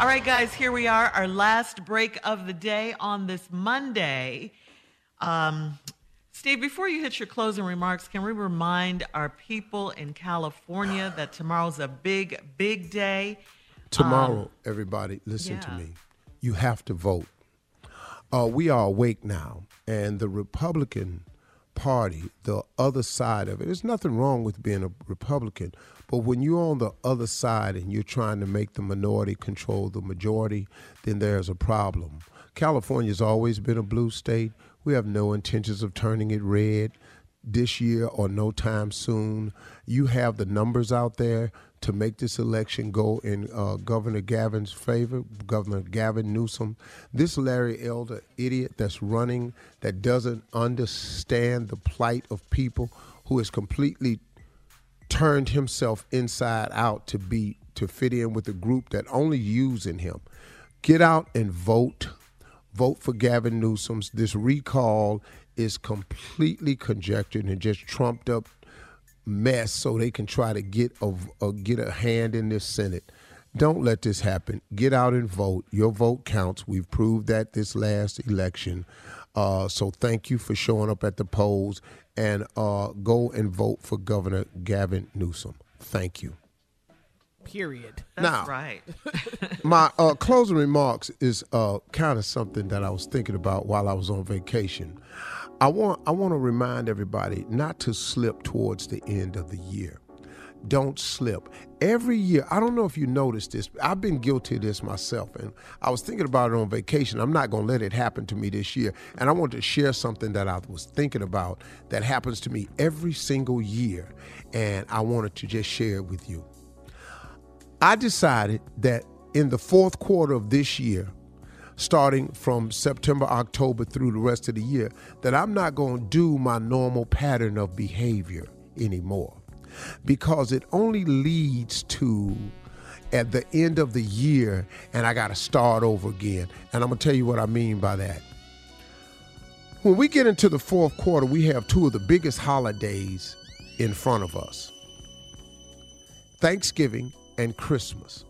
All right, guys, here we are, our last break of the day on this Monday. Um, Steve, before you hit your closing remarks, can we remind our people in California that tomorrow's a big, big day? Tomorrow, Um, everybody, listen to me. You have to vote. Uh, we are awake now, and the Republican Party, the other side of it, there's nothing wrong with being a Republican, but when you're on the other side and you're trying to make the minority control the majority, then there's a problem. California's always been a blue state. We have no intentions of turning it red this year or no time soon. You have the numbers out there to make this election go in uh, Governor Gavin's favor, Governor Gavin Newsom. This Larry Elder idiot that's running that doesn't understand the plight of people who has completely turned himself inside out to be to fit in with a group that only using him. Get out and vote. Vote for Gavin Newsom's. This recall is completely conjectured and just trumped up mess so they can try to get a, a get a hand in this Senate. Don't let this happen. Get out and vote. Your vote counts. We've proved that this last election. Uh, so thank you for showing up at the polls and uh, go and vote for Governor Gavin Newsom. Thank you. Period. That's Now- right. My uh, closing remarks is uh, kind of something that I was thinking about while I was on vacation. I want I want to remind everybody not to slip towards the end of the year. Don't slip. Every year, I don't know if you noticed this. I've been guilty of this myself, and I was thinking about it on vacation. I'm not going to let it happen to me this year. And I want to share something that I was thinking about that happens to me every single year, and I wanted to just share it with you. I decided that in the fourth quarter of this year, starting from September, October through the rest of the year, that I'm not going to do my normal pattern of behavior anymore because it only leads to at the end of the year and I got to start over again. And I'm going to tell you what I mean by that. When we get into the fourth quarter, we have two of the biggest holidays in front of us. Thanksgiving and Christmas.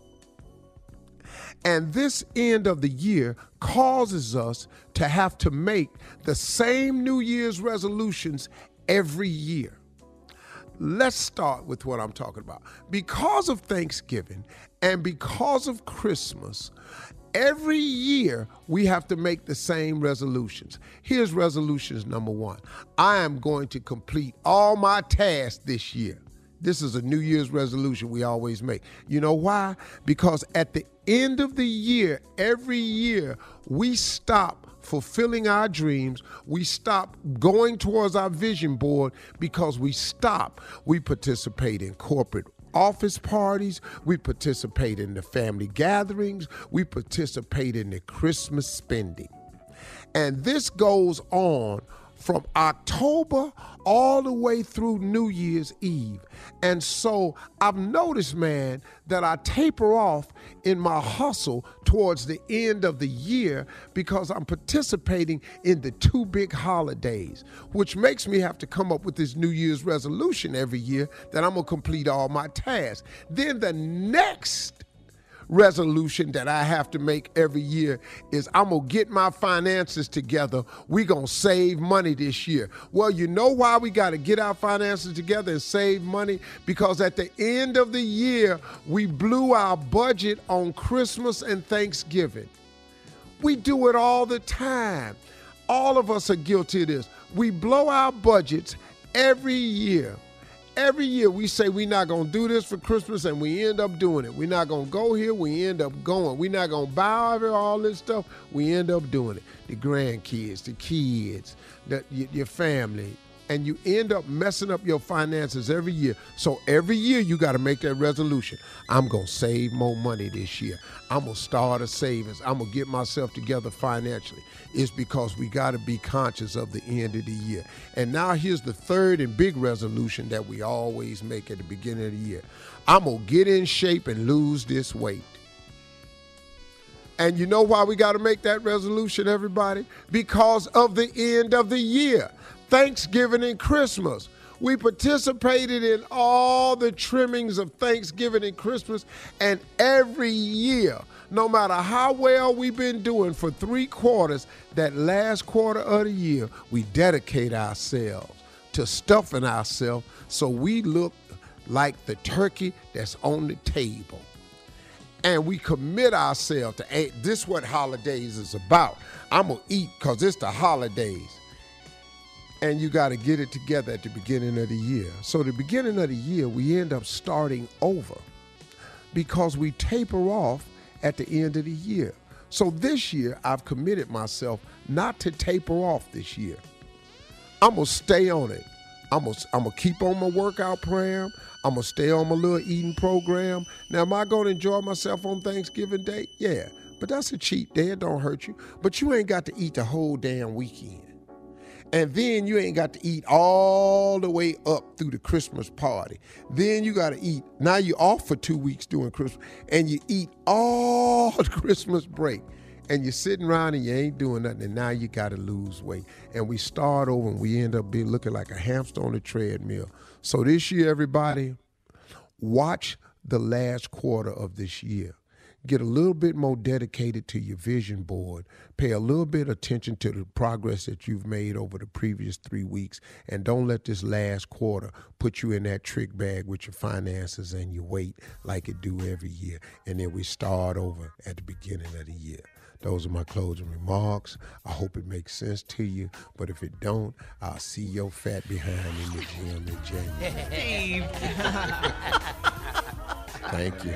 And this end of the year causes us to have to make the same New Year's resolutions every year. Let's start with what I'm talking about. Because of Thanksgiving and because of Christmas, every year we have to make the same resolutions. Here's resolutions number one I am going to complete all my tasks this year. This is a New Year's resolution we always make. You know why? Because at the end of the year, every year, we stop fulfilling our dreams. We stop going towards our vision board because we stop. We participate in corporate office parties, we participate in the family gatherings, we participate in the Christmas spending. And this goes on from October all the way through New Year's Eve. And so I've noticed, man, that I taper off in my hustle towards the end of the year because I'm participating in the two big holidays, which makes me have to come up with this New Year's resolution every year that I'm going to complete all my tasks. Then the next resolution that I have to make every year is I'm going to get my finances together. We're going to save money this year. Well, you know why we got to get our finances together and save money? Because at the end of the year, we blew our budget on Christmas and Thanksgiving. We do it all the time. All of us are guilty of this. We blow our budgets every year every year we say we're not going to do this for Christmas and we end up doing it. We're not going to go here, we end up going. We're not going to buy all this stuff, we end up doing it. The grandkids, the kids, the, your family, and you end up messing up your finances every year. So every year you got to make that resolution. I'm going to save more money this year. I'm going to start a savings. I'm going to get myself together financially. It's because we got to be conscious of the end of the year. And now here's the third and big resolution that we always make at the beginning of the year. I'm going to get in shape and lose this weight. And you know why we got to make that resolution, everybody? Because of the end of the year. Thanksgiving and Christmas. We participated in all the trimmings of Thanksgiving and Christmas, and every year, no matter how well we've been doing for three quarters, that last quarter of the year, we dedicate ourselves to stuffing ourselves so we look like the turkey that's on the table. And we commit ourselves to, this is what holidays is about. I'm to eat because it's the holidays and you got to get it together at the beginning of the year. So, the beginning of the year, we end up starting over because we taper off at the end of the year. So, this year, I've committed myself not to taper off this year. I'm going to stay on it. I'm going to keep on my workout program. I'm going to stay on my little eating program. Now, am I going to enjoy myself on Thanksgiving Day? Yeah, but that's a cheat day. It don't hurt you. But you ain't got to eat the whole damn weekend. And then you ain't got to eat all the way up through the Christmas party. Then you got to eat. Now you're off for two weeks doing Christmas, and you eat all the Christmas break. And you're sitting around and you ain't doing nothing, and now you got to lose weight. And we start over and we end up being looking like a hamster on a treadmill. So this year, everybody, watch the last quarter of this year get a little bit more dedicated to your vision board, pay a little bit attention to the progress that you've made over the previous three weeks, and don't let this last quarter put you in that trick bag with your finances and your weight like it do every year. And then we start over at the beginning of the year. Those are my closing remarks. I hope it makes sense to you. But if it don't, I'll see your fat behind in the gym in January. Thank you.